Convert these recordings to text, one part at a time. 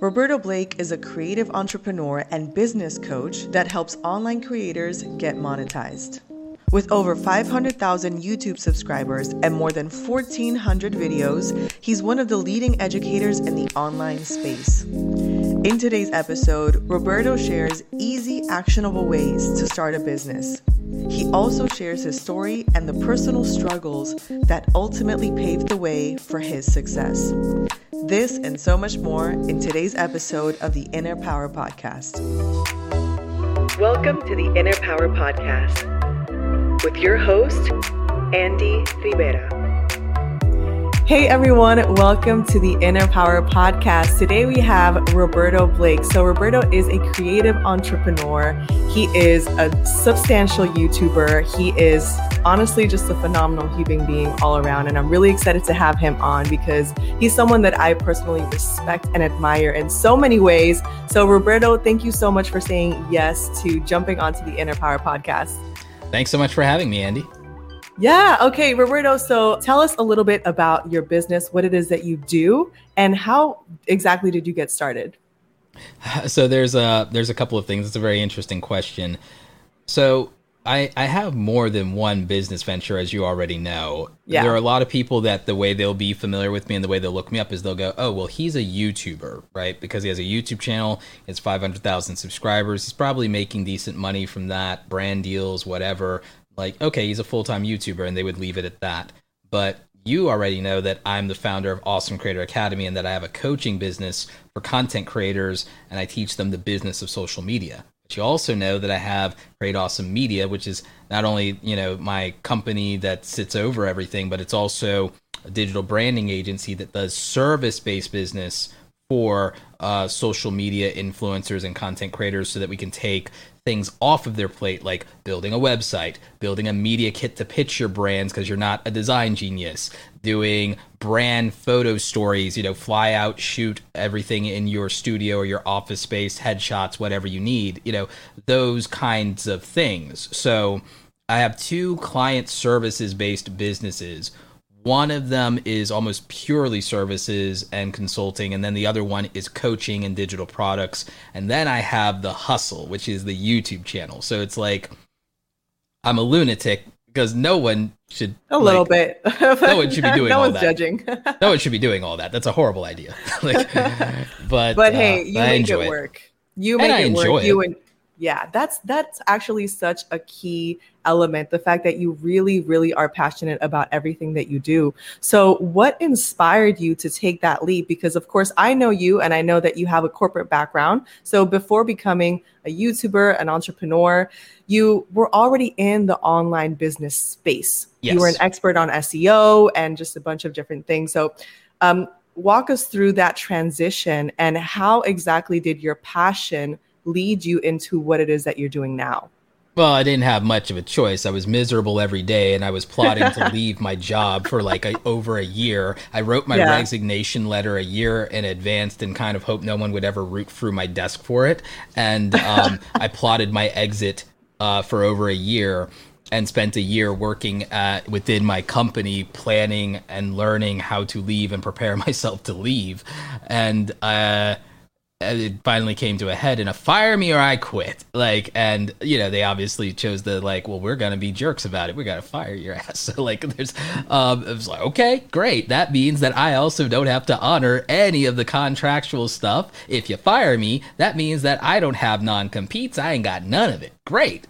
Roberto Blake is a creative entrepreneur and business coach that helps online creators get monetized. With over 500,000 YouTube subscribers and more than 1,400 videos, he's one of the leading educators in the online space. In today's episode, Roberto shares easy, actionable ways to start a business. He also shares his story and the personal struggles that ultimately paved the way for his success. This and so much more in today's episode of the Inner Power Podcast. Welcome to the Inner Power Podcast with your host, Andy Rivera. Hey everyone, welcome to the Inner Power Podcast. Today we have Roberto Blake. So, Roberto is a creative entrepreneur. He is a substantial YouTuber. He is honestly just a phenomenal human being all around. And I'm really excited to have him on because he's someone that I personally respect and admire in so many ways. So, Roberto, thank you so much for saying yes to jumping onto the Inner Power Podcast. Thanks so much for having me, Andy. Yeah. Okay, Roberto. So tell us a little bit about your business, what it is that you do, and how exactly did you get started? So there's a there's a couple of things. It's a very interesting question. So I, I have more than one business venture, as you already know. Yeah. There are a lot of people that the way they'll be familiar with me and the way they'll look me up is they'll go, oh, well, he's a YouTuber, right? Because he has a YouTube channel, it's 500,000 subscribers. He's probably making decent money from that, brand deals, whatever like, okay, he's a full time YouTuber, and they would leave it at that. But you already know that I'm the founder of Awesome Creator Academy and that I have a coaching business for content creators and I teach them the business of social media. But you also know that I have Create Awesome Media, which is not only, you know, my company that sits over everything, but it's also a digital branding agency that does service-based business for uh, social media influencers and content creators so that we can take things off of their plate, like building a website, building a media kit to pitch your brands because you're not a design genius, doing brand photo stories, you know, fly out, shoot everything in your studio or your office space, headshots, whatever you need, you know, those kinds of things. So I have two client services based businesses one of them is almost purely services and consulting, and then the other one is coaching and digital products. And then I have the hustle, which is the YouTube channel. So it's like I'm a lunatic because no one should a like, little bit. no one should be doing. That. No all one's that. judging. no one should be doing all that. That's a horrible idea. like, but but hey, uh, you I make it work. You make and it work. It. You and yeah, that's that's actually such a key element the fact that you really really are passionate about everything that you do. So, what inspired you to take that leap because of course I know you and I know that you have a corporate background. So, before becoming a YouTuber, an entrepreneur, you were already in the online business space. Yes. You were an expert on SEO and just a bunch of different things. So, um, walk us through that transition and how exactly did your passion lead you into what it is that you're doing now? Well, I didn't have much of a choice. I was miserable every day, and I was plotting to leave my job for like a, over a year. I wrote my yeah. resignation letter a year in advance and kind of hoped no one would ever root through my desk for it. And um, I plotted my exit uh, for over a year and spent a year working at, within my company, planning and learning how to leave and prepare myself to leave. And uh, it finally came to a head in a fire me or I quit. Like, and you know, they obviously chose the like, well, we're gonna be jerks about it. We gotta fire your ass. So like, there's, um, it was like, okay, great. That means that I also don't have to honor any of the contractual stuff. If you fire me, that means that I don't have non competes. I ain't got none of it. Great,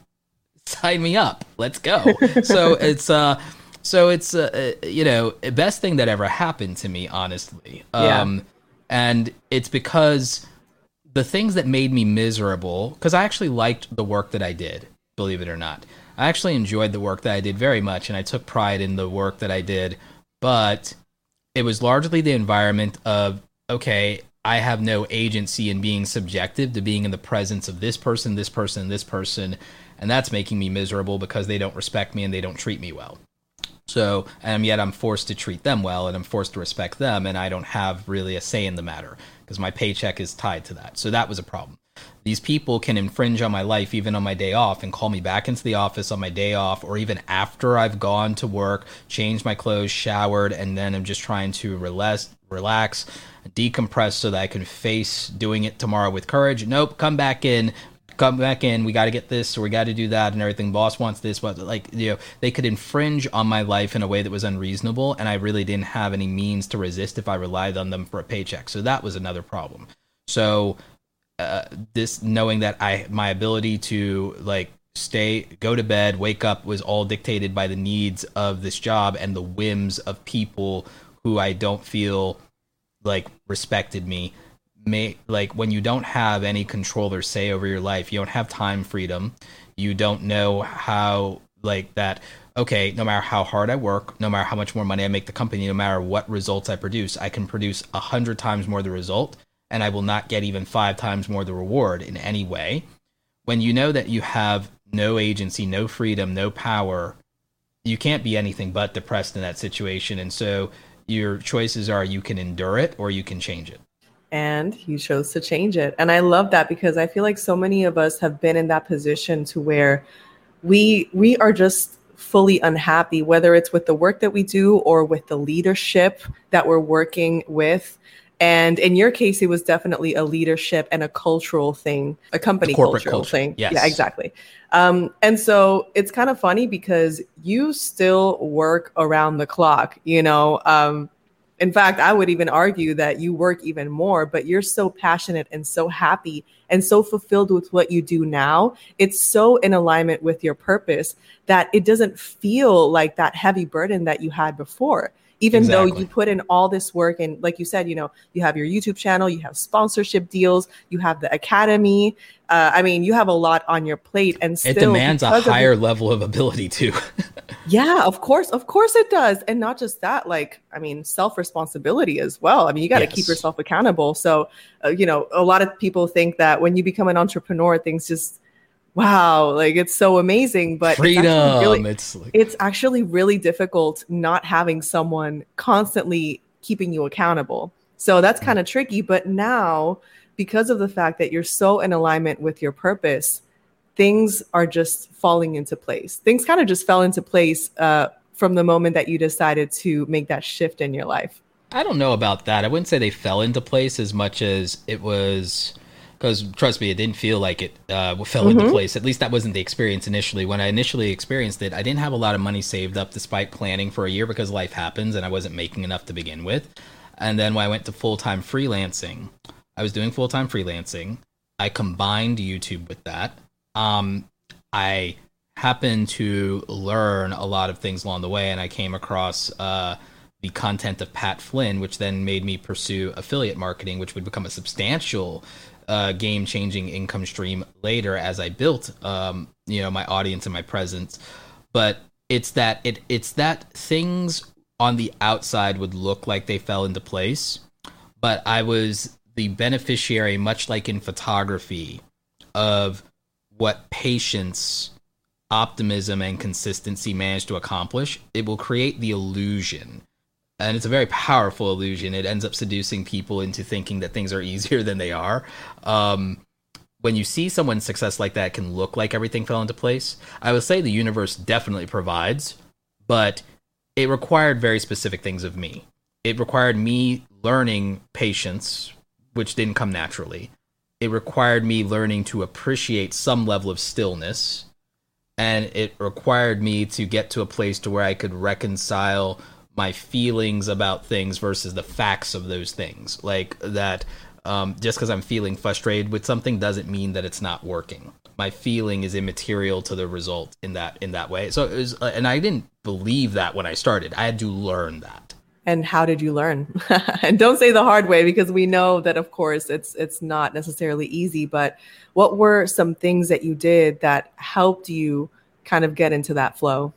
sign me up. Let's go. so it's uh. So it's uh, uh, you know best thing that ever happened to me, honestly. Um, yeah. And it's because the things that made me miserable, because I actually liked the work that I did, believe it or not. I actually enjoyed the work that I did very much, and I took pride in the work that I did. But it was largely the environment of, okay, I have no agency in being subjective to being in the presence of this person, this person, this person. And that's making me miserable because they don't respect me and they don't treat me well. So, and yet I'm forced to treat them well and I'm forced to respect them, and I don't have really a say in the matter because my paycheck is tied to that. So that was a problem. These people can infringe on my life even on my day off and call me back into the office on my day off or even after I've gone to work, changed my clothes, showered, and then I'm just trying to relax, decompress so that I can face doing it tomorrow with courage. Nope, come back in, come back in. We got to get this, or we got to do that, and everything. Boss wants this, but like you know, they could infringe on my life in a way that was unreasonable, and I really didn't have any means to resist if I relied on them for a paycheck. So that was another problem. So uh, this knowing that I my ability to like stay go to bed wake up was all dictated by the needs of this job and the whims of people who I don't feel like respected me like when you don't have any control or say over your life you don't have time freedom you don't know how like that okay no matter how hard i work no matter how much more money i make the company no matter what results i produce i can produce a hundred times more the result and i will not get even five times more the reward in any way. When you know that you have no agency no freedom no power you can't be anything but depressed in that situation and so your choices are you can endure it or you can change it and you chose to change it. And I love that because I feel like so many of us have been in that position to where we we are just fully unhappy whether it's with the work that we do or with the leadership that we're working with. And in your case, it was definitely a leadership and a cultural thing, a company cultural culture. thing. Yes. Yeah, exactly. Um, and so it's kind of funny because you still work around the clock, you know. Um, in fact, I would even argue that you work even more, but you're so passionate and so happy and so fulfilled with what you do now. It's so in alignment with your purpose that it doesn't feel like that heavy burden that you had before even exactly. though you put in all this work and like you said you know you have your youtube channel you have sponsorship deals you have the academy uh, i mean you have a lot on your plate and it demands a higher of, level of ability too yeah of course of course it does and not just that like i mean self responsibility as well i mean you got to yes. keep yourself accountable so uh, you know a lot of people think that when you become an entrepreneur things just wow, like it's so amazing. But freedom. It's, really, it's, like... it's actually really difficult not having someone constantly keeping you accountable. So that's mm. kind of tricky. But now, because of the fact that you're so in alignment with your purpose, things are just falling into place. Things kind of just fell into place uh, from the moment that you decided to make that shift in your life. I don't know about that. I wouldn't say they fell into place as much as it was because trust me, it didn't feel like it uh, fell mm-hmm. into place. At least that wasn't the experience initially. When I initially experienced it, I didn't have a lot of money saved up despite planning for a year because life happens and I wasn't making enough to begin with. And then when I went to full time freelancing, I was doing full time freelancing. I combined YouTube with that. Um, I happened to learn a lot of things along the way, and I came across uh, the content of Pat Flynn, which then made me pursue affiliate marketing, which would become a substantial uh, game changing income stream later as I built um, you know my audience and my presence. But it's that it it's that things on the outside would look like they fell into place, but I was the beneficiary, much like in photography, of what patience, optimism, and consistency managed to accomplish. It will create the illusion and it's a very powerful illusion. It ends up seducing people into thinking that things are easier than they are. Um, when you see someone's success like that, can look like everything fell into place. I would say the universe definitely provides, but it required very specific things of me. It required me learning patience, which didn't come naturally. It required me learning to appreciate some level of stillness, and it required me to get to a place to where I could reconcile my feelings about things versus the facts of those things. Like that, um, just because I'm feeling frustrated with something doesn't mean that it's not working. My feeling is immaterial to the result in that in that way. So it was, uh, and I didn't believe that when I started. I had to learn that. And how did you learn? and don't say the hard way because we know that, of course, it's it's not necessarily easy. But what were some things that you did that helped you kind of get into that flow?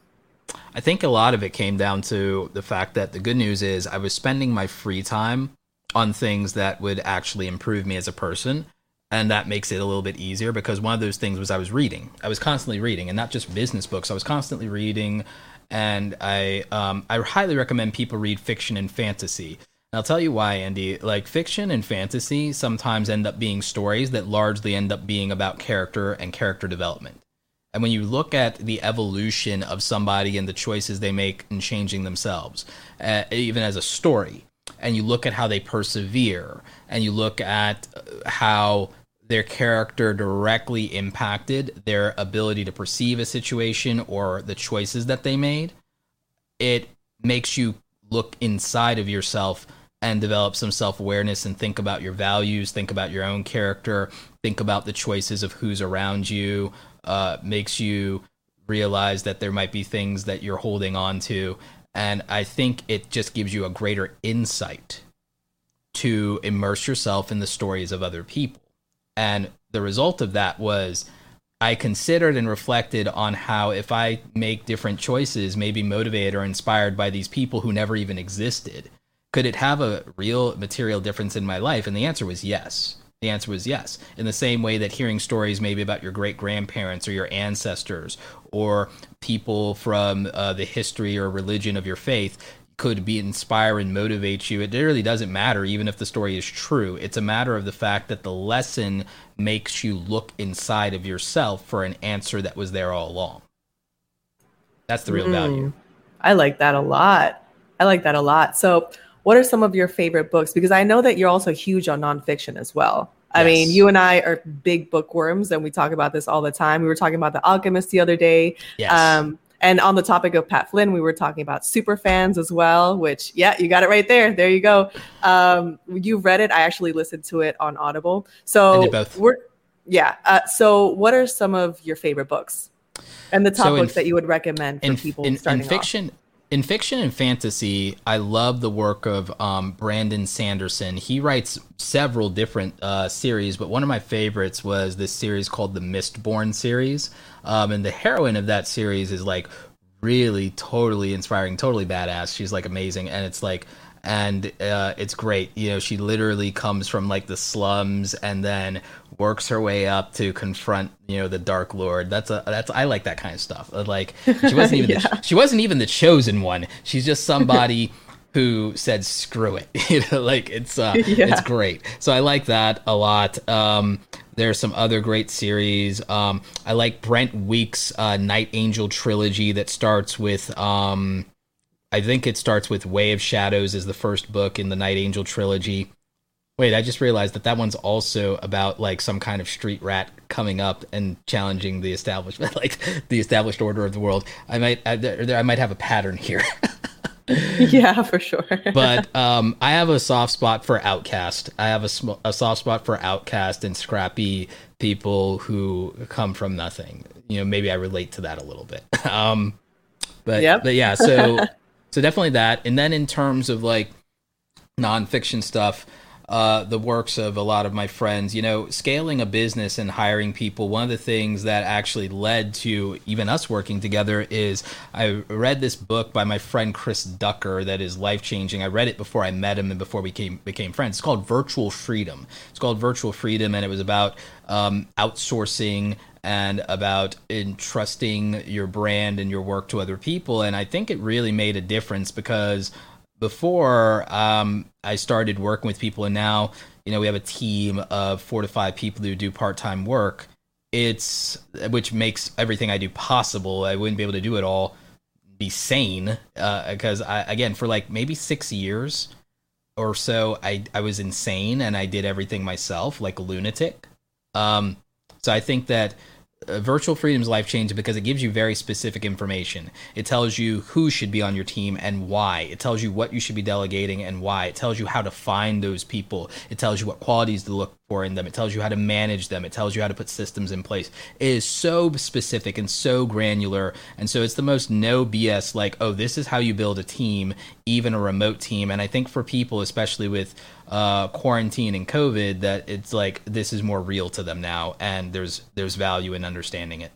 I think a lot of it came down to the fact that the good news is I was spending my free time on things that would actually improve me as a person. And that makes it a little bit easier because one of those things was I was reading. I was constantly reading, and not just business books. I was constantly reading, and I um, I highly recommend people read fiction and fantasy. I'll tell you why, Andy. Like fiction and fantasy sometimes end up being stories that largely end up being about character and character development. And when you look at the evolution of somebody and the choices they make in changing themselves, uh, even as a story, and you look at how they persevere, and you look at uh, how their character directly impacted their ability to perceive a situation or the choices that they made, it makes you look inside of yourself and develop some self awareness and think about your values, think about your own character, think about the choices of who's around you, uh, makes you realize that there might be things that you're holding on to. And I think it just gives you a greater insight to immerse yourself in the stories of other people. And the result of that was I considered and reflected on how if I make different choices, maybe motivated or inspired by these people who never even existed, could it have a real material difference in my life? And the answer was yes. The answer was yes. In the same way that hearing stories maybe about your great grandparents or your ancestors or people from uh, the history or religion of your faith could be inspire and motivate you. It really doesn't matter, even if the story is true. It's a matter of the fact that the lesson makes you look inside of yourself for an answer that was there all along. That's the real mm, value. I like that a lot. I like that a lot. So, what are some of your favorite books? Because I know that you're also huge on nonfiction as well. I mean, you and I are big bookworms, and we talk about this all the time. We were talking about The Alchemist the other day. Yes. Um, and on the topic of Pat Flynn, we were talking about super fans as well, which, yeah, you got it right there. There you go. Um, you read it. I actually listened to it on Audible. So we're, yeah. Uh, so what are some of your favorite books and the top so books that you would recommend for in, people in, starting in fiction? Off? In fiction and fantasy, I love the work of um, Brandon Sanderson. He writes several different uh, series, but one of my favorites was this series called the Mistborn series. Um, and the heroine of that series is like really totally inspiring, totally badass. She's like amazing, and it's like and uh, it's great. You know, she literally comes from like the slums and then works her way up to confront you know the Dark Lord. That's a that's I like that kind of stuff. Uh, like she wasn't even yeah. the, she wasn't even the chosen one. She's just somebody. who said screw it you know like it's uh yeah. it's great so i like that a lot um there's some other great series um i like brent weeks uh night angel trilogy that starts with um I think it starts with Way of Shadows is the first book in the Night Angel trilogy. Wait, I just realized that that one's also about like some kind of street rat coming up and challenging the establishment, like the established order of the world. I might, I, I might have a pattern here. yeah, for sure. but um, I have a soft spot for Outcast. I have a, sm- a soft spot for Outcast and scrappy people who come from nothing. You know, maybe I relate to that a little bit. Um, but yep. but yeah, so so definitely that. And then in terms of like nonfiction stuff, uh, the works of a lot of my friends, you know, scaling a business and hiring people. One of the things that actually led to even us working together is I read this book by my friend Chris Ducker that is life changing. I read it before I met him and before we became became friends. It's called Virtual Freedom. It's called Virtual Freedom, and it was about um, outsourcing and about entrusting your brand and your work to other people. And I think it really made a difference because before um, I started working with people, and now you know we have a team of four to five people who do part time work. It's which makes everything I do possible. I wouldn't be able to do it all, be sane, because uh, I again for like maybe six years or so, I I was insane and I did everything myself like a lunatic. Um, so I think that uh, virtual freedom is life changing because it gives you very specific information. It tells you who should be on your team and why. It tells you what you should be delegating and why. It tells you how to find those people. It tells you what qualities to look for in them. It tells you how to manage them. It tells you how to put systems in place. It is so specific and so granular. And so it's the most no BS like, oh, this is how you build a team, even a remote team. And I think for people, especially with uh, quarantine and COVID, that it's like this is more real to them now, and there's there's value in understanding it.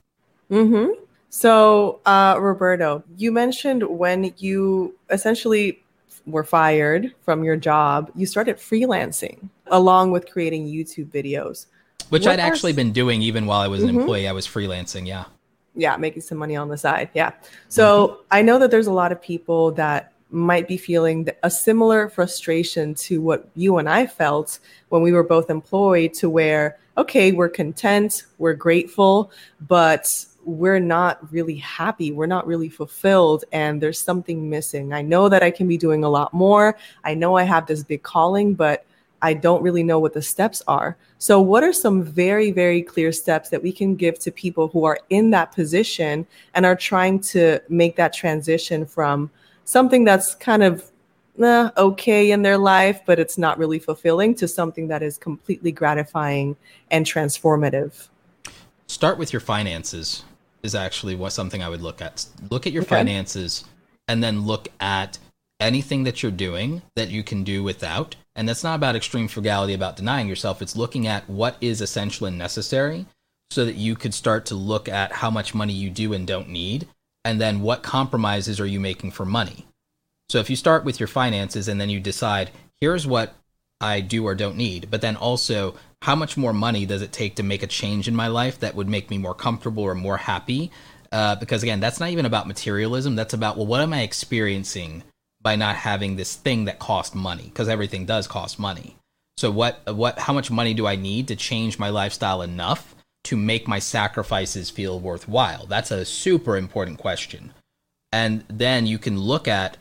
Hmm. So, uh, Roberto, you mentioned when you essentially were fired from your job, you started freelancing along with creating YouTube videos. Which what I'd are... actually been doing even while I was an mm-hmm. employee. I was freelancing, yeah. Yeah, making some money on the side. Yeah. So mm-hmm. I know that there's a lot of people that might be feeling a similar frustration to what you and I felt when we were both employed, to where, okay, we're content, we're grateful, but we're not really happy. We're not really fulfilled, and there's something missing. I know that I can be doing a lot more. I know I have this big calling, but I don't really know what the steps are. So, what are some very, very clear steps that we can give to people who are in that position and are trying to make that transition from something that's kind of eh, okay in their life, but it's not really fulfilling, to something that is completely gratifying and transformative? Start with your finances is actually what something I would look at. Look at your okay. finances and then look at anything that you're doing that you can do without. And that's not about extreme frugality, about denying yourself. It's looking at what is essential and necessary so that you could start to look at how much money you do and don't need. And then what compromises are you making for money? So if you start with your finances and then you decide, here's what I do or don't need, but then also how much more money does it take to make a change in my life that would make me more comfortable or more happy? Uh, because again, that's not even about materialism. That's about, well, what am I experiencing by not having this thing that costs money? Because everything does cost money. So what, what, how much money do I need to change my lifestyle enough to make my sacrifices feel worthwhile? That's a super important question. And then you can look at,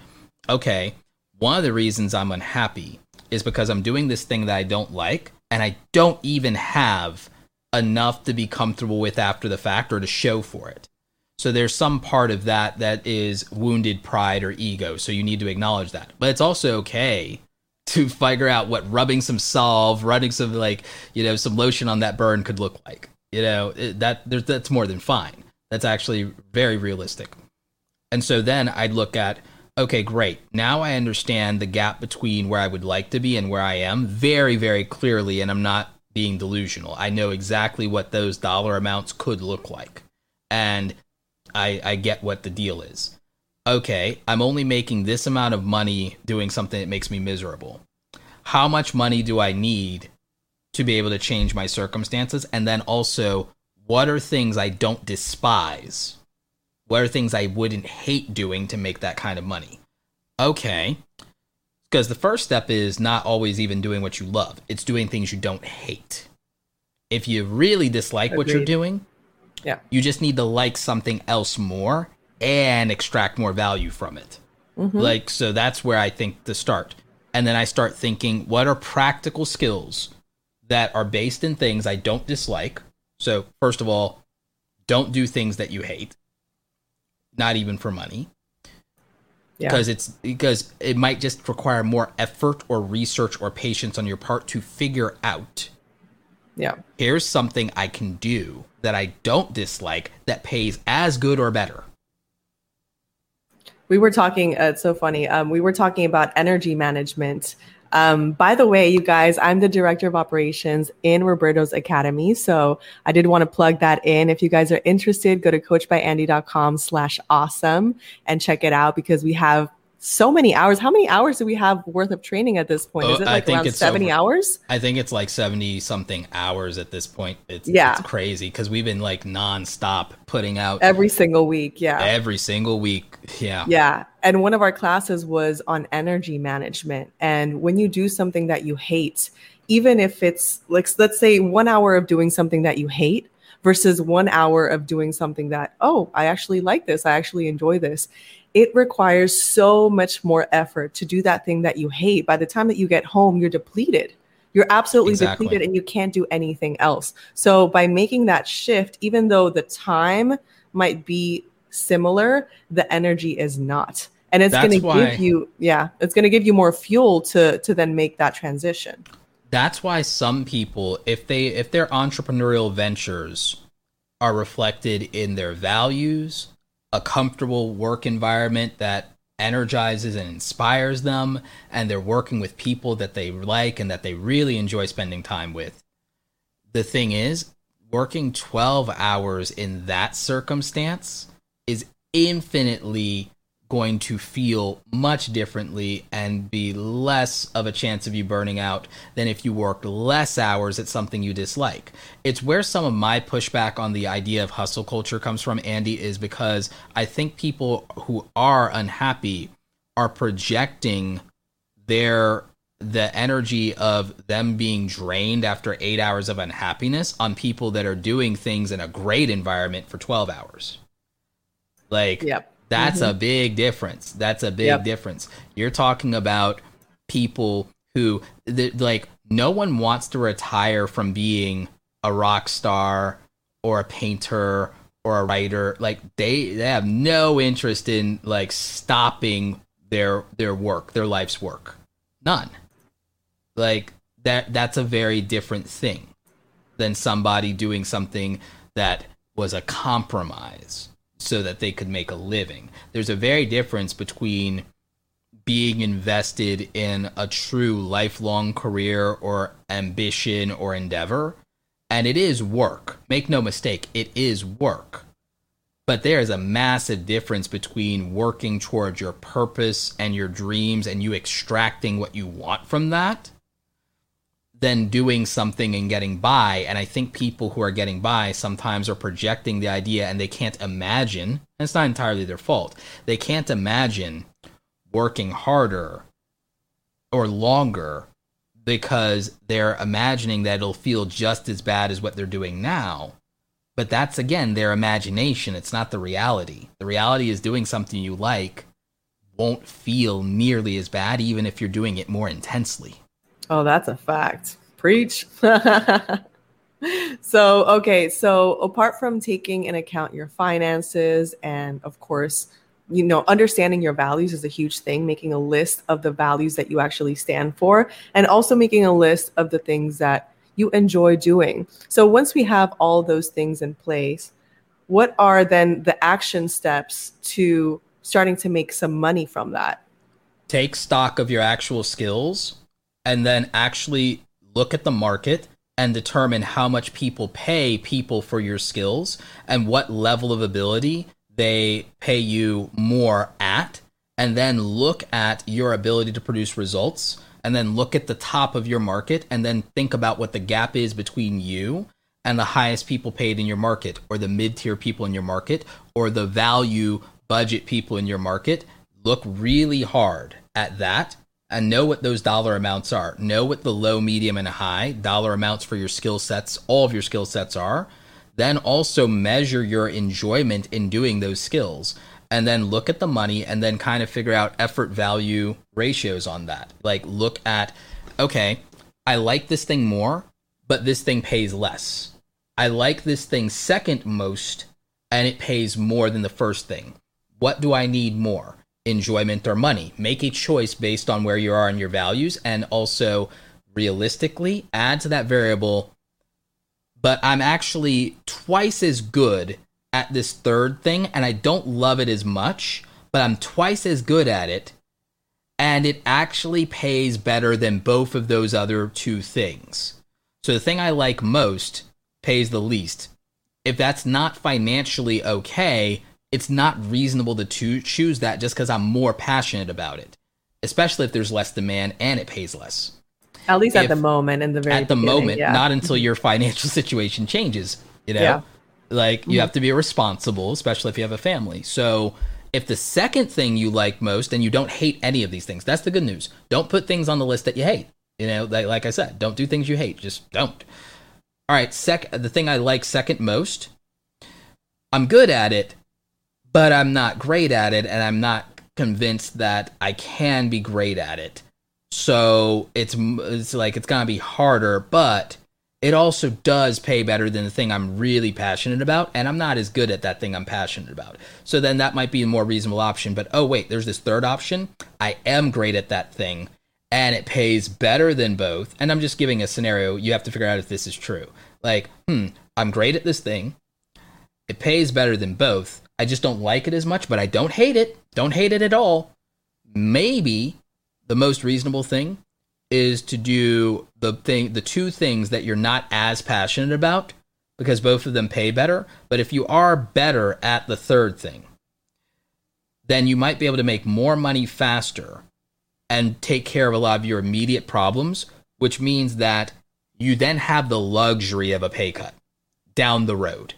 okay, one of the reasons I'm unhappy is because I'm doing this thing that I don't like and I don't even have enough to be comfortable with after the fact or to show for it. So there's some part of that that is wounded pride or ego. So you need to acknowledge that. But it's also okay to figure out what rubbing some salve, rubbing some like, you know, some lotion on that burn could look like. You know, that that's more than fine. That's actually very realistic. And so then I'd look at okay, great. Now I understand the gap between where I would like to be and where I am very, very clearly, and I'm not being delusional. I know exactly what those dollar amounts could look like. And I, I get what the deal is. Okay, I'm only making this amount of money doing something that makes me miserable. How much money do I need to be able to change my circumstances? And then also, what are things I don't despise what are things I wouldn't hate doing to make that kind of money? Okay. Because the first step is not always even doing what you love, it's doing things you don't hate. If you really dislike Agreed. what you're doing, yeah. you just need to like something else more and extract more value from it. Mm-hmm. Like, so that's where I think to start. And then I start thinking, what are practical skills that are based in things I don't dislike? So, first of all, don't do things that you hate not even for money. Because yeah. it's because it might just require more effort or research or patience on your part to figure out. Yeah. Here's something I can do that I don't dislike that pays as good or better. We were talking. Uh, it's so funny. Um, we were talking about energy management um, by the way, you guys, I'm the director of operations in Roberto's Academy. So I did want to plug that in. If you guys are interested, go to coachbyandy.com slash awesome and check it out because we have so many hours. How many hours do we have worth of training at this point? Is it uh, like around 70 over, hours? I think it's like 70 something hours at this point. It's, yeah. it's crazy because we've been like nonstop putting out every single week. Yeah. Every single week. Yeah. Yeah. And one of our classes was on energy management. And when you do something that you hate, even if it's like, let's say one hour of doing something that you hate, versus one hour of doing something that, oh, I actually like this. I actually enjoy this it requires so much more effort to do that thing that you hate. By the time that you get home, you're depleted. You're absolutely exactly. depleted and you can't do anything else. So, by making that shift, even though the time might be similar, the energy is not. And it's going to give you, yeah, it's going to give you more fuel to to then make that transition. That's why some people, if they if their entrepreneurial ventures are reflected in their values, a comfortable work environment that energizes and inspires them, and they're working with people that they like and that they really enjoy spending time with. The thing is, working 12 hours in that circumstance is infinitely going to feel much differently and be less of a chance of you burning out than if you worked less hours at something you dislike. It's where some of my pushback on the idea of hustle culture comes from, Andy, is because I think people who are unhappy are projecting their the energy of them being drained after eight hours of unhappiness on people that are doing things in a great environment for 12 hours. Like, yep. That's mm-hmm. a big difference. That's a big yep. difference. You're talking about people who, like, no one wants to retire from being a rock star or a painter or a writer. Like, they, they have no interest in, like, stopping their their work, their life's work. None like that that's a very different thing than somebody doing something that was a compromise so that they could make a living. There's a very difference between being invested in a true lifelong career or ambition or endeavor. And it is work. Make no mistake, it is work. But there is a massive difference between working towards your purpose and your dreams and you extracting what you want from that than doing something and getting by. And I think people who are getting by sometimes are projecting the idea and they can't imagine, and it's not entirely their fault, they can't imagine working harder or longer because they're imagining that it'll feel just as bad as what they're doing now. But that's again their imagination. It's not the reality. The reality is doing something you like won't feel nearly as bad, even if you're doing it more intensely. Oh, that's a fact. Preach. so, okay. So, apart from taking in account your finances and, of course, you know, understanding your values is a huge thing, making a list of the values that you actually stand for, and also making a list of the things that you enjoy doing. So, once we have all those things in place, what are then the action steps to starting to make some money from that? Take stock of your actual skills and then actually look at the market and determine how much people pay people for your skills and what level of ability they pay you more at and then look at your ability to produce results and then look at the top of your market and then think about what the gap is between you and the highest people paid in your market or the mid-tier people in your market or the value budget people in your market. Look really hard at that and know what those dollar amounts are. Know what the low, medium, and high dollar amounts for your skill sets, all of your skill sets are. Then also measure your enjoyment in doing those skills. And then look at the money and then kind of figure out effort value ratios on that. Like, look at, okay, I like this thing more, but this thing pays less. I like this thing second most, and it pays more than the first thing. What do I need more? Enjoyment or money. Make a choice based on where you are in your values, and also realistically add to that variable. But I'm actually twice as good at this third thing, and I don't love it as much, but I'm twice as good at it. And it actually pays better than both of those other two things. So the thing I like most pays the least. If that's not financially okay, it's not reasonable to, to choose that just because I'm more passionate about it, especially if there's less demand and it pays less. At least if, at the moment, in the very at the moment, yeah. not until your financial situation changes. You know, yeah. like you mm-hmm. have to be responsible, especially if you have a family. So if the second thing you like most and you don't hate any of these things, that's the good news. Don't put things on the list that you hate. You know, like, like I said, don't do things you hate. Just don't. All right, sec. The thing I like second most, I'm good at it, but I'm not great at it, and I'm not convinced that I can be great at it. So it's it's like it's gonna be harder, but it also does pay better than the thing I'm really passionate about, and I'm not as good at that thing I'm passionate about. So then that might be a more reasonable option. But oh wait, there's this third option. I am great at that thing, and it pays better than both. And I'm just giving a scenario. You have to figure out if this is true. Like, hmm, I'm great at this thing. It pays better than both. I just don't like it as much, but I don't hate it. Don't hate it at all. Maybe the most reasonable thing is to do the thing the two things that you're not as passionate about because both of them pay better, but if you are better at the third thing, then you might be able to make more money faster and take care of a lot of your immediate problems, which means that you then have the luxury of a pay cut down the road.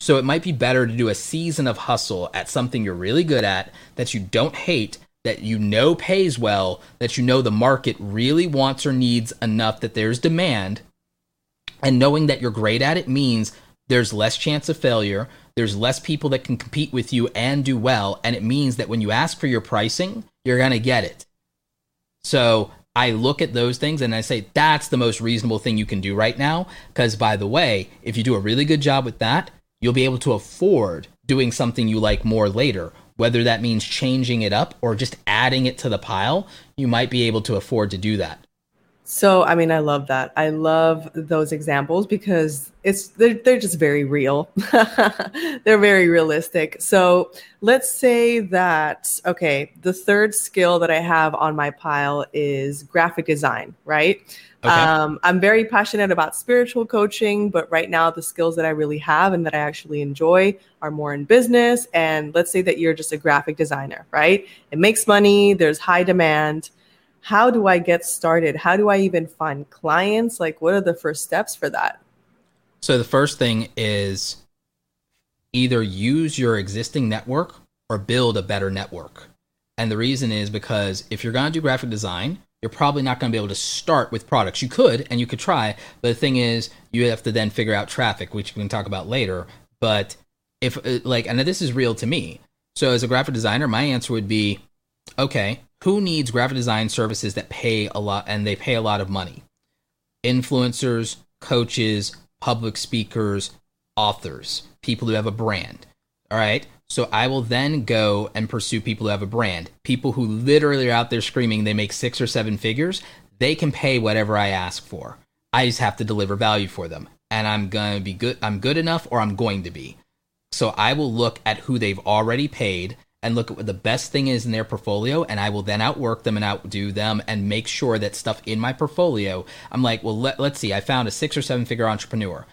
So it might be better to do a season of hustle at something you're really good at that you don't hate that you know pays well, that you know the market really wants or needs enough that there's demand, and knowing that you're great at it means there's less chance of failure, there's less people that can compete with you and do well, and it means that when you ask for your pricing, you're going to get it. So I look at those things and I say, that's the most reasonable thing you can do right now. Because, by the way, if you do a really good job with that, you'll be able to afford doing something you like more later. Whether that means changing it up or just adding it to the pile, you might be able to afford to do that. So, I mean, I love that. I love those examples because it's they're, they're just very real. they're very realistic. So, let's say that okay, the third skill that I have on my pile is graphic design, right? Okay. Um, I'm very passionate about spiritual coaching, but right now the skills that I really have and that I actually enjoy are more in business. And let's say that you're just a graphic designer, right? It makes money. There's high demand how do I get started? How do I even find clients? Like, what are the first steps for that? So, the first thing is either use your existing network or build a better network. And the reason is because if you're going to do graphic design, you're probably not going to be able to start with products. You could and you could try, but the thing is, you have to then figure out traffic, which we can talk about later. But if, uh, like, and this is real to me. So, as a graphic designer, my answer would be okay, who needs graphic design services that pay a lot and they pay a lot of money? Influencers, coaches, public speakers, authors, people who have a brand. All right. So I will then go and pursue people who have a brand, people who literally are out there screaming they make six or seven figures. They can pay whatever I ask for. I just have to deliver value for them. And I'm going to be good. I'm good enough or I'm going to be. So I will look at who they've already paid and look at what the best thing is in their portfolio and I will then outwork them and outdo them and make sure that stuff in my portfolio I'm like well let, let's see I found a 6 or 7 figure entrepreneur.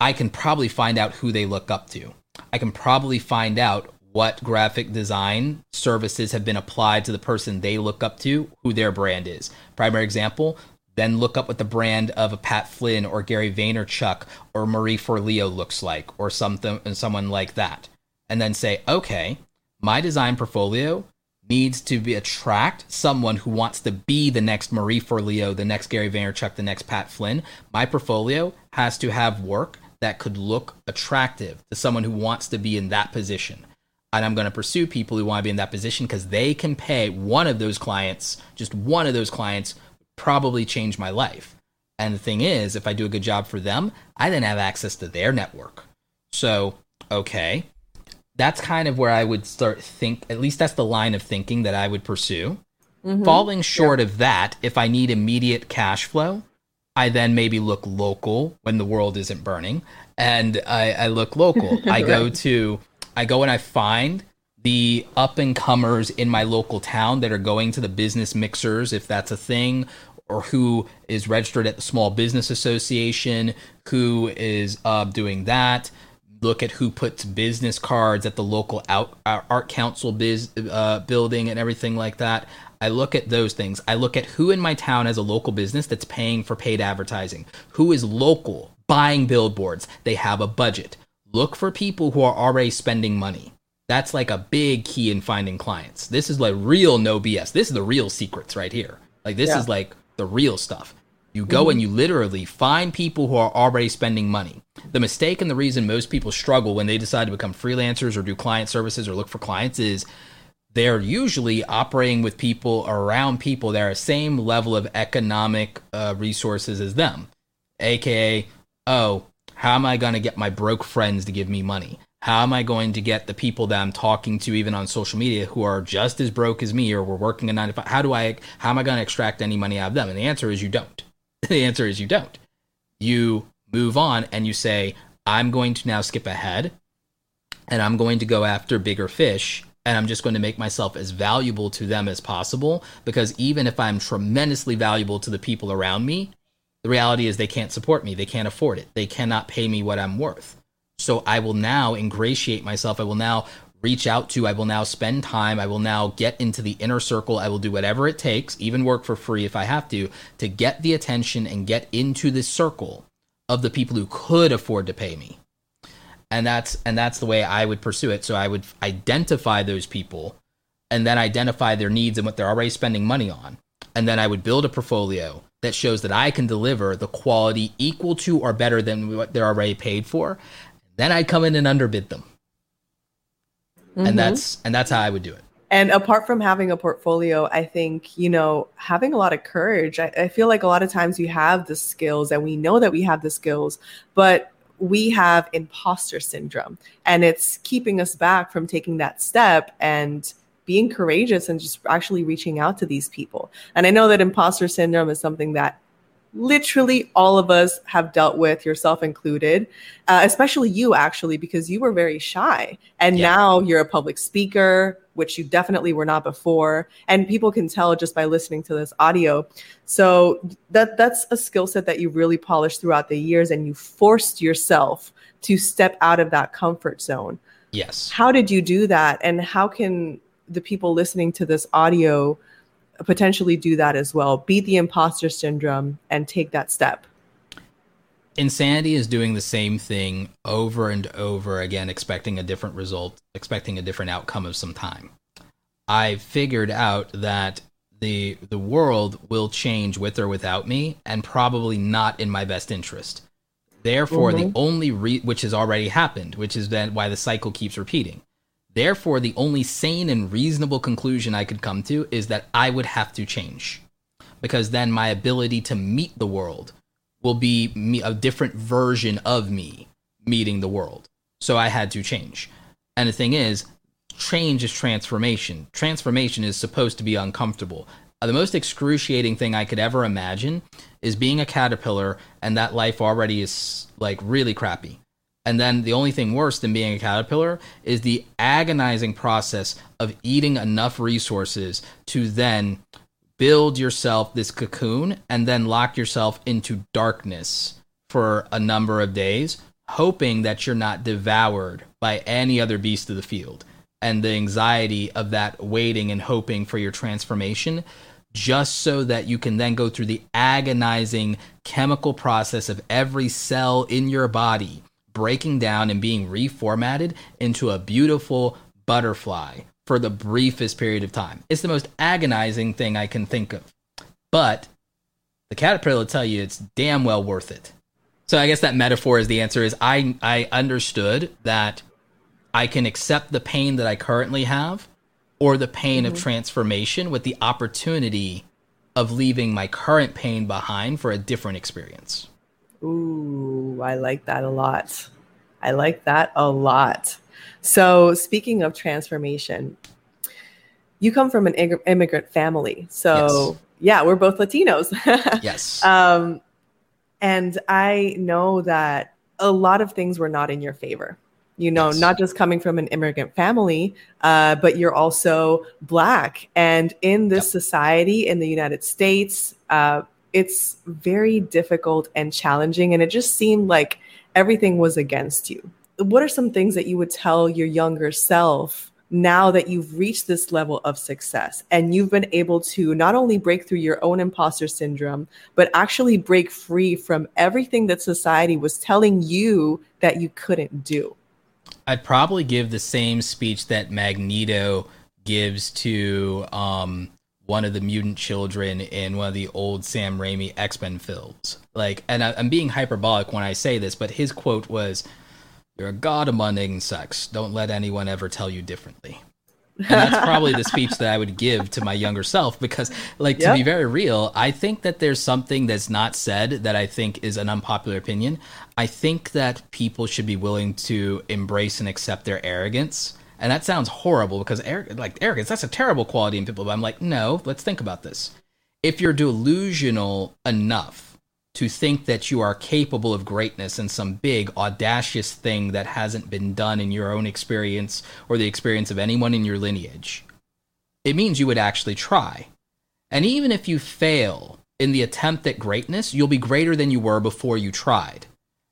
I can probably find out who they look up to. I can probably find out what graphic design services have been applied to the person they look up to who their brand is. Primary example then look up what the brand of a Pat Flynn or Gary Vaynerchuk or Marie Forleo looks like or something and someone like that. And then say okay my design portfolio needs to be attract someone who wants to be the next Marie Forleo, the next Gary Vaynerchuk, the next Pat Flynn. My portfolio has to have work that could look attractive to someone who wants to be in that position. And I'm going to pursue people who want to be in that position because they can pay one of those clients, just one of those clients, probably change my life. And the thing is, if I do a good job for them, I then have access to their network. So, okay, that's kind of where I would start think at least that's the line of thinking that I would pursue. Mm-hmm. Falling short yeah. of that, if I need immediate cash flow, I then maybe look local when the world isn't burning, and I, I look local. I go to, I go and I find the up and comers in my local town that are going to the business mixers, if that's a thing, or who is registered at the Small Business Association, who is uh, doing that look at who puts business cards at the local out, uh, art council biz, uh, building and everything like that. I look at those things. I look at who in my town has a local business that's paying for paid advertising. Who is local buying billboards? They have a budget. Look for people who are already spending money. That's like a big key in finding clients. This is like real no BS. This is the real secrets right here. Like this yeah. is like the real stuff. You go mm-hmm. and you literally find people who are already spending money. The mistake and the reason most people struggle when they decide to become freelancers or do client services or look for clients is they're usually operating with people around people that are same level of economic uh, resources as them. AKA, oh, how am I going to get my broke friends to give me money? How am I going to get the people that I'm talking to, even on social media, who are just as broke as me or we're working a nine to five? How do I, how am I going to extract any money out of them? And the answer is you don't. the answer is you don't. You move on and you say, I'm going to now skip ahead and I'm going to go after bigger fish and I'm just going to make myself as valuable to them as possible because even if I'm tremendously valuable to the people around me, the reality is they can't support me. They can't afford it. They cannot pay me what I'm worth. So I will now ingratiate myself. I will now reach out to. I will now spend time. I will now get into the inner circle. I will do whatever it takes, even work for free if I have to, to get the attention and get into the circle of the people who could afford to pay me. And that's and that's the way I would pursue it. So I would identify those people and then identify their needs and what they're already spending money on. And then I would build a portfolio that shows that I can deliver the quality equal to or better than what they're already paid for. Then I'd come in and underbid them. Mm-hmm. And that's and that's how I would do it. And apart from having a portfolio, I think, you know, having a lot of courage. I, I feel like a lot of times we have the skills and we know that we have the skills, but we have imposter syndrome and it's keeping us back from taking that step and being courageous and just actually reaching out to these people. And I know that imposter syndrome is something that literally all of us have dealt with, yourself included, uh, especially you, actually, because you were very shy. And yeah. now you're a public speaker, which you definitely were not before. And people can tell just by listening to this audio. So that that's a skill set that you really polished throughout the years and you forced yourself to step out of that comfort zone. Yes. How did you do that? And how can the people listening to this audio potentially do that as well beat the imposter syndrome and take that step. Insanity is doing the same thing over and over again expecting a different result expecting a different outcome of some time. I figured out that the the world will change with or without me and probably not in my best interest. Therefore mm-hmm. the only re- which has already happened which is then why the cycle keeps repeating Therefore, the only sane and reasonable conclusion I could come to is that I would have to change. Because then my ability to meet the world will be me, a different version of me meeting the world. So I had to change. And the thing is, change is transformation. Transformation is supposed to be uncomfortable. Uh, the most excruciating thing I could ever imagine is being a caterpillar and that life already is like really crappy. And then the only thing worse than being a caterpillar is the agonizing process of eating enough resources to then build yourself this cocoon and then lock yourself into darkness for a number of days, hoping that you're not devoured by any other beast of the field. And the anxiety of that waiting and hoping for your transformation, just so that you can then go through the agonizing chemical process of every cell in your body breaking down and being reformatted into a beautiful butterfly for the briefest period of time. It's the most agonizing thing I can think of. But the caterpillar will tell you it's damn well worth it. So I guess that metaphor is the answer is I I understood that I can accept the pain that I currently have or the pain mm-hmm. of transformation with the opportunity of leaving my current pain behind for a different experience. Ooh, I like that a lot. I like that a lot. So, speaking of transformation, you come from an immigrant family. So, yes. yeah, we're both Latinos. yes. Um, and I know that a lot of things were not in your favor. You know, yes. not just coming from an immigrant family, uh, but you're also Black. And in this yep. society in the United States, uh, it's very difficult and challenging. And it just seemed like everything was against you. What are some things that you would tell your younger self now that you've reached this level of success and you've been able to not only break through your own imposter syndrome, but actually break free from everything that society was telling you that you couldn't do? I'd probably give the same speech that Magneto gives to um, one of the mutant children in one of the old Sam Raimi X Men films. Like, and I, am being hyperbolic when I say this, but his quote was, "You're a god among insects. Don't let anyone ever tell you differently." And that's probably the speech that I would give to my younger self because, like, yep. to be very real, I think that there's something that's not said that I think is an unpopular opinion. I think that people should be willing to embrace and accept their arrogance and that sounds horrible because like arrogance, that's a terrible quality in people. But I'm like, no, let's think about this. If you're delusional enough to think that you are capable of greatness and some big, audacious thing that hasn't been done in your own experience or the experience of anyone in your lineage, it means you would actually try. And even if you fail in the attempt at greatness, you'll be greater than you were before you tried.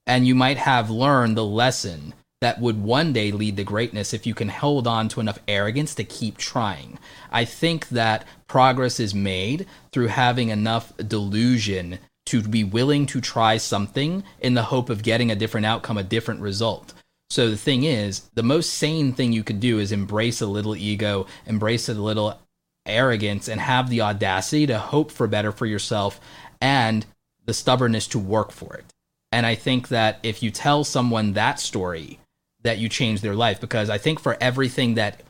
And you might have learned the lesson that would one day lead to greatness if you can hold on to enough arrogance to keep trying. I think that progress is made through having enough delusion to be willing to try something in the hope of getting a different outcome, a different result. So the thing is, the most sane thing you could do is embrace a little ego, embrace a little arrogance, and have the audacity to hope for better for yourself and the stubbornness to work for it. And I think that if you tell someone that story, that you change their life, because I think for everything that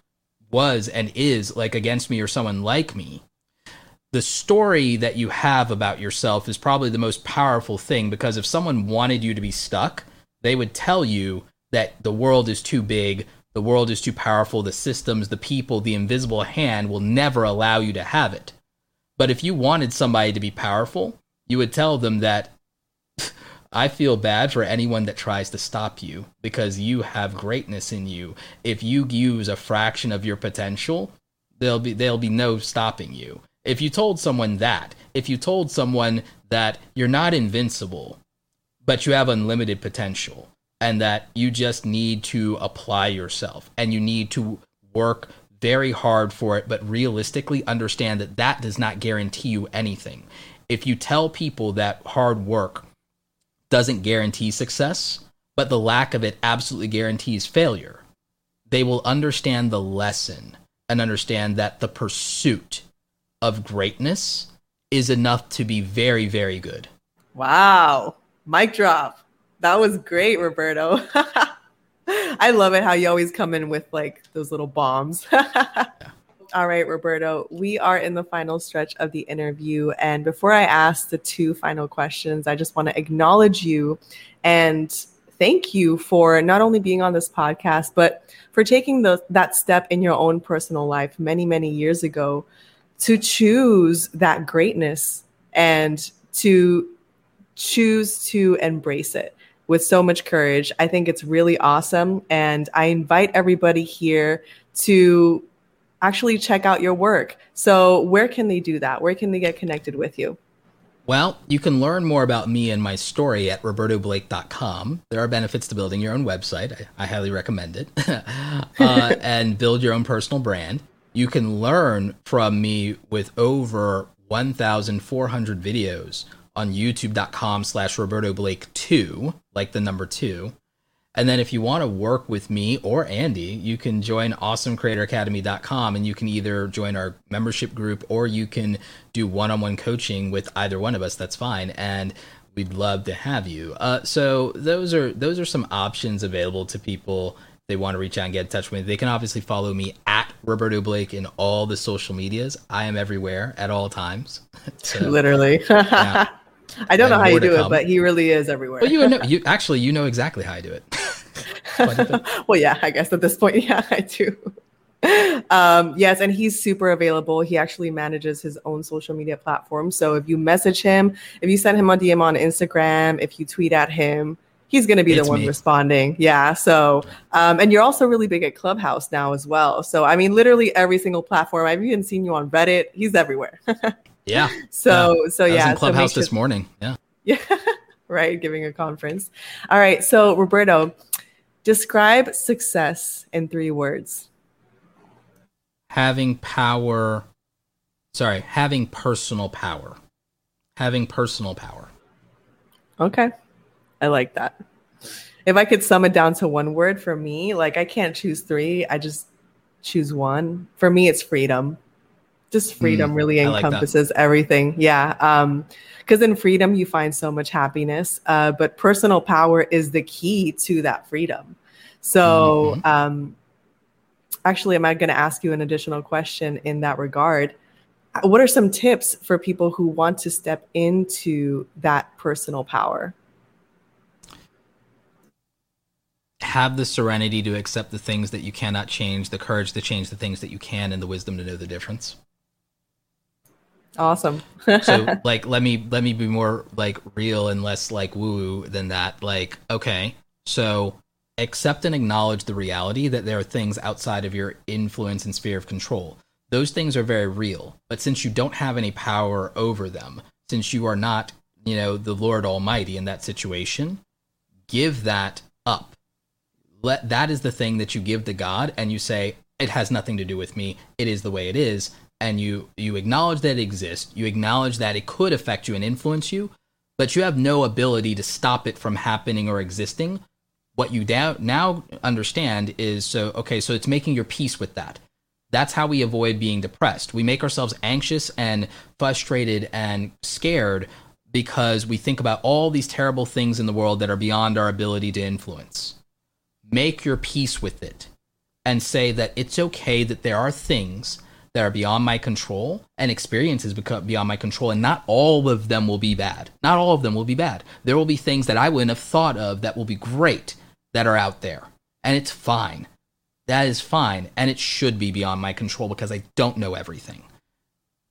was and is like against me or someone like me, the story that you have about yourself is probably the most powerful thing because if someone wanted you to be stuck, they would tell you that the world is too big, the world is too powerful, the systems, the people, the invisible hand will never allow you to have it. But if you wanted somebody to be powerful, you would tell them that I feel bad for anyone that tries to stop you because you have greatness in you. If you use a fraction of your potential, there'll be there'll be no stopping you. If you told someone that, if you told someone that you're not invincible, but you have unlimited potential and that you just need to apply yourself and you need to work very hard for it, but realistically understand that that does not guarantee you anything. If you tell people that hard work doesn't guarantee success, but the lack of it absolutely guarantees failure, they will understand the lesson and understand that the pursuit of greatness is enough to be very, very good. Wow. Mic drop. That was great, Roberto. I love it how you always come in with like those little bombs. yeah. All right, Roberto, we are in the final stretch of the interview. And before I ask the two final questions, I just want to acknowledge you and thank you for not only being on this podcast, but for taking the, that step in your own personal life many, many years ago to choose that greatness and to choose to embrace it with so much courage. I think it's really awesome. And I invite everybody here to actually check out your work. So, where can they do that? Where can they get connected with you? Well, you can learn more about me and my story at robertoblake.com. There are benefits to building your own website. I, I highly recommend it. uh, and build your own personal brand. You can learn from me with over 1,400 videos on youtube.com slash roberto blake 2 like the number 2 and then if you want to work with me or Andy, you can join awesomecreatoracademy.com and you can either join our membership group or you can do one-on-one coaching with either one of us. That's fine. And we'd love to have you. Uh, so those are those are some options available to people they want to reach out and get in touch with me. They can obviously follow me at Roberto Blake in all the social medias. I am everywhere at all times. so, Literally. yeah. I don't know how you do it, but he really is everywhere. Well, you know, you actually you know exactly how I do it. well, yeah, I guess at this point, yeah, I do. Um, yes, and he's super available. He actually manages his own social media platform. So if you message him, if you send him a DM on Instagram, if you tweet at him, he's going to be it's the one me. responding. Yeah. So, um, and you're also really big at Clubhouse now as well. So, I mean, literally every single platform. I've even seen you on Reddit. He's everywhere. yeah. So, yeah. so yeah. Clubhouse so this morning. Yeah. Yeah. right. Giving a conference. All right. So, Roberto, describe success in three words. Having power. Sorry, having personal power. Having personal power. Okay. I like that. If I could sum it down to one word for me, like I can't choose three, I just choose one. For me, it's freedom. Just freedom mm, really encompasses like everything. Yeah. Um, because in freedom you find so much happiness. Uh, but personal power is the key to that freedom. So mm-hmm. um actually, am I gonna ask you an additional question in that regard? What are some tips for people who want to step into that personal power? have the serenity to accept the things that you cannot change, the courage to change the things that you can, and the wisdom to know the difference. Awesome. so like let me let me be more like real and less like woo woo than that. Like, okay, so accept and acknowledge the reality that there are things outside of your influence and sphere of control. Those things are very real. But since you don't have any power over them, since you are not, you know, the Lord Almighty in that situation, give that up let that is the thing that you give to God and you say it has nothing to do with me. It is the way it is and you you acknowledge that it exists. You acknowledge that it could affect you and influence you, but you have no ability to stop it from happening or existing. What you now now understand is so okay so it's making your peace with that. That's how we avoid being depressed. We make ourselves anxious and frustrated and scared because we think about all these terrible things in the world that are beyond our ability to influence. Make your peace with it and say that it's okay that there are things that are beyond my control and experiences beyond my control and not all of them will be bad. Not all of them will be bad. There will be things that i wouldn't have thought of that will be great that are out there. And it's fine. That is fine. And it should be beyond my control because I don't know everything.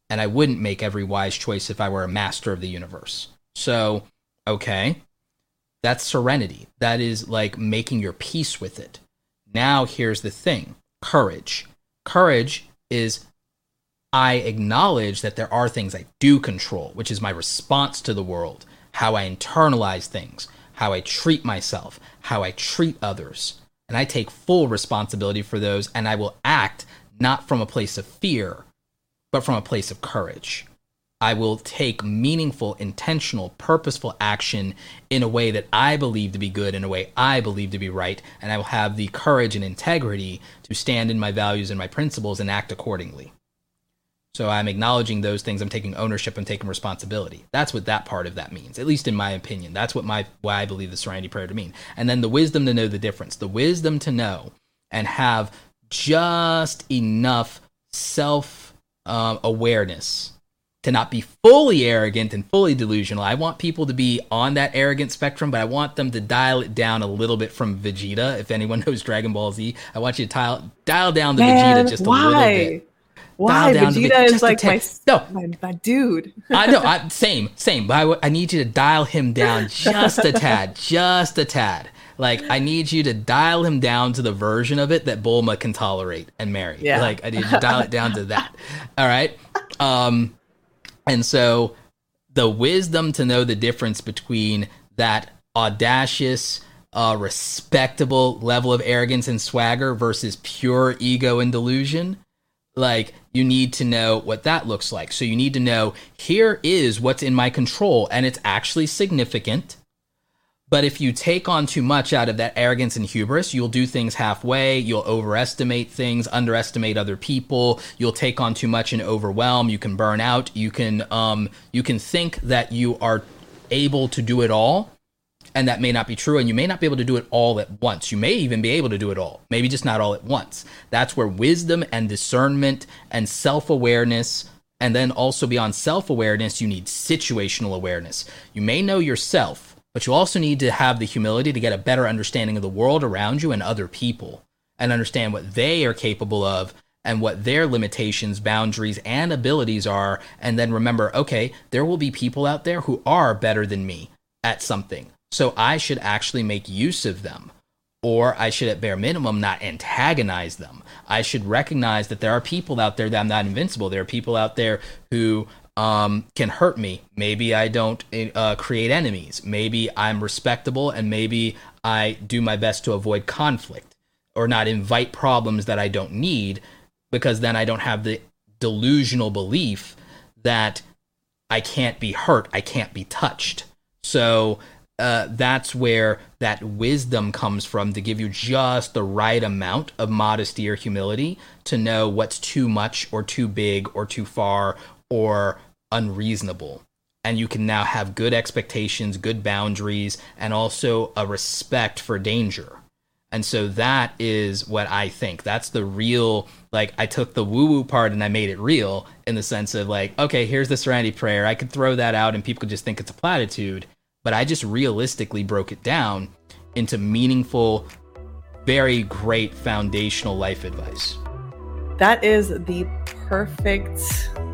And I wouldn't make every wise choice if I were a master of the universe. So, okay. That's serenity. That is like making your peace with it. Now, here's the thing courage. Courage is I acknowledge that there are things I do control, which is my response to the world, how I internalize things, how I treat myself, how I treat others. And I take full responsibility for those, and I will act not from a place of fear, but from a place of courage. I will take meaningful, intentional, purposeful action in a way that I believe to be good, in a way I believe to be right, and I will have the courage and integrity to stand in my values and my principles and act accordingly. So I'm acknowledging those things. I'm taking ownership I'm taking responsibility. That's what that part of that means, at least in my opinion. That's what my why I believe the Serenity Prayer to mean. And then the wisdom to know the difference, the wisdom to know and have just enough self um, awareness to not be fully arrogant and fully delusional. I want people to be on that arrogant spectrum, but I want them to dial it down a little bit from Vegeta. If anyone knows Dragon Ball Z, I want you to dial, dial down the Man, Vegeta just a why? little bit. Why Vegeta is like my, no. my, my dude. I know. I, same, same. But I, need you to dial him down just a tad, just a tad. Like I need you to dial him down to the version of it that Bulma can tolerate and marry. Yeah. Like I need you to dial it down to that. All right. Um, and so the wisdom to know the difference between that audacious, uh, respectable level of arrogance and swagger versus pure ego and delusion like you need to know what that looks like. So you need to know here is what's in my control and it's actually significant. But if you take on too much out of that arrogance and hubris, you'll do things halfway, you'll overestimate things, underestimate other people, you'll take on too much and overwhelm, you can burn out, you can um you can think that you are able to do it all and that may not be true and you may not be able to do it all at once you may even be able to do it all maybe just not all at once that's where wisdom and discernment and self-awareness and then also beyond self-awareness you need situational awareness you may know yourself but you also need to have the humility to get a better understanding of the world around you and other people and understand what they are capable of and what their limitations, boundaries, and abilities are. And then remember, okay, there will be people out there who are better than me at something. So I should actually make use of them. Or I should, at bare minimum, not antagonize them. I should recognize that there are people out there that I'm not invincible. There are people out there who um, can hurt me. Maybe I don't uh, create enemies. Maybe I'm respectable and maybe I do my best to avoid conflict or not invite problems that I don't need because then I don't have the delusional belief that I can't be hurt, I can't be touched. So uh, that's where that wisdom comes from to give you just the right amount of modesty or humility to know what's too much or too big or too far or unreasonable. And you can now have good expectations, good boundaries, and also a respect for danger. And so that is what I think. That's the real, like, I took the woo woo part and I made it real in the sense of, like, okay, here's the serenity prayer. I could throw that out and people could just think it's a platitude but I just realistically broke it down into meaningful, very great foundational life advice. That is the perfect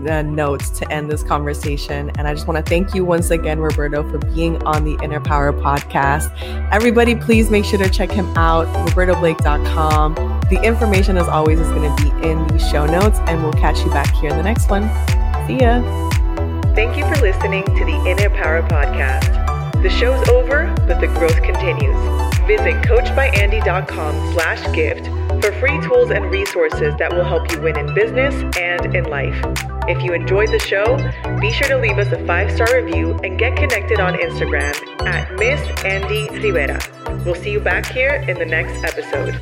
uh, notes to end this conversation. And I just want to thank you once again, Roberto, for being on the Inner Power podcast. Everybody, please make sure to check him out, robertoblake.com. The information, as always, is going to be in the show notes, and we'll catch you back here in the next one. See ya. Thank you for listening to the Inner Power podcast. The show's over, but the growth continues. Visit coachbyandy.com slash gift for free tools and resources that will help you win in business and in life. If you enjoyed the show, be sure to leave us a five-star review and get connected on Instagram at Miss Andy Rivera. We'll see you back here in the next episode.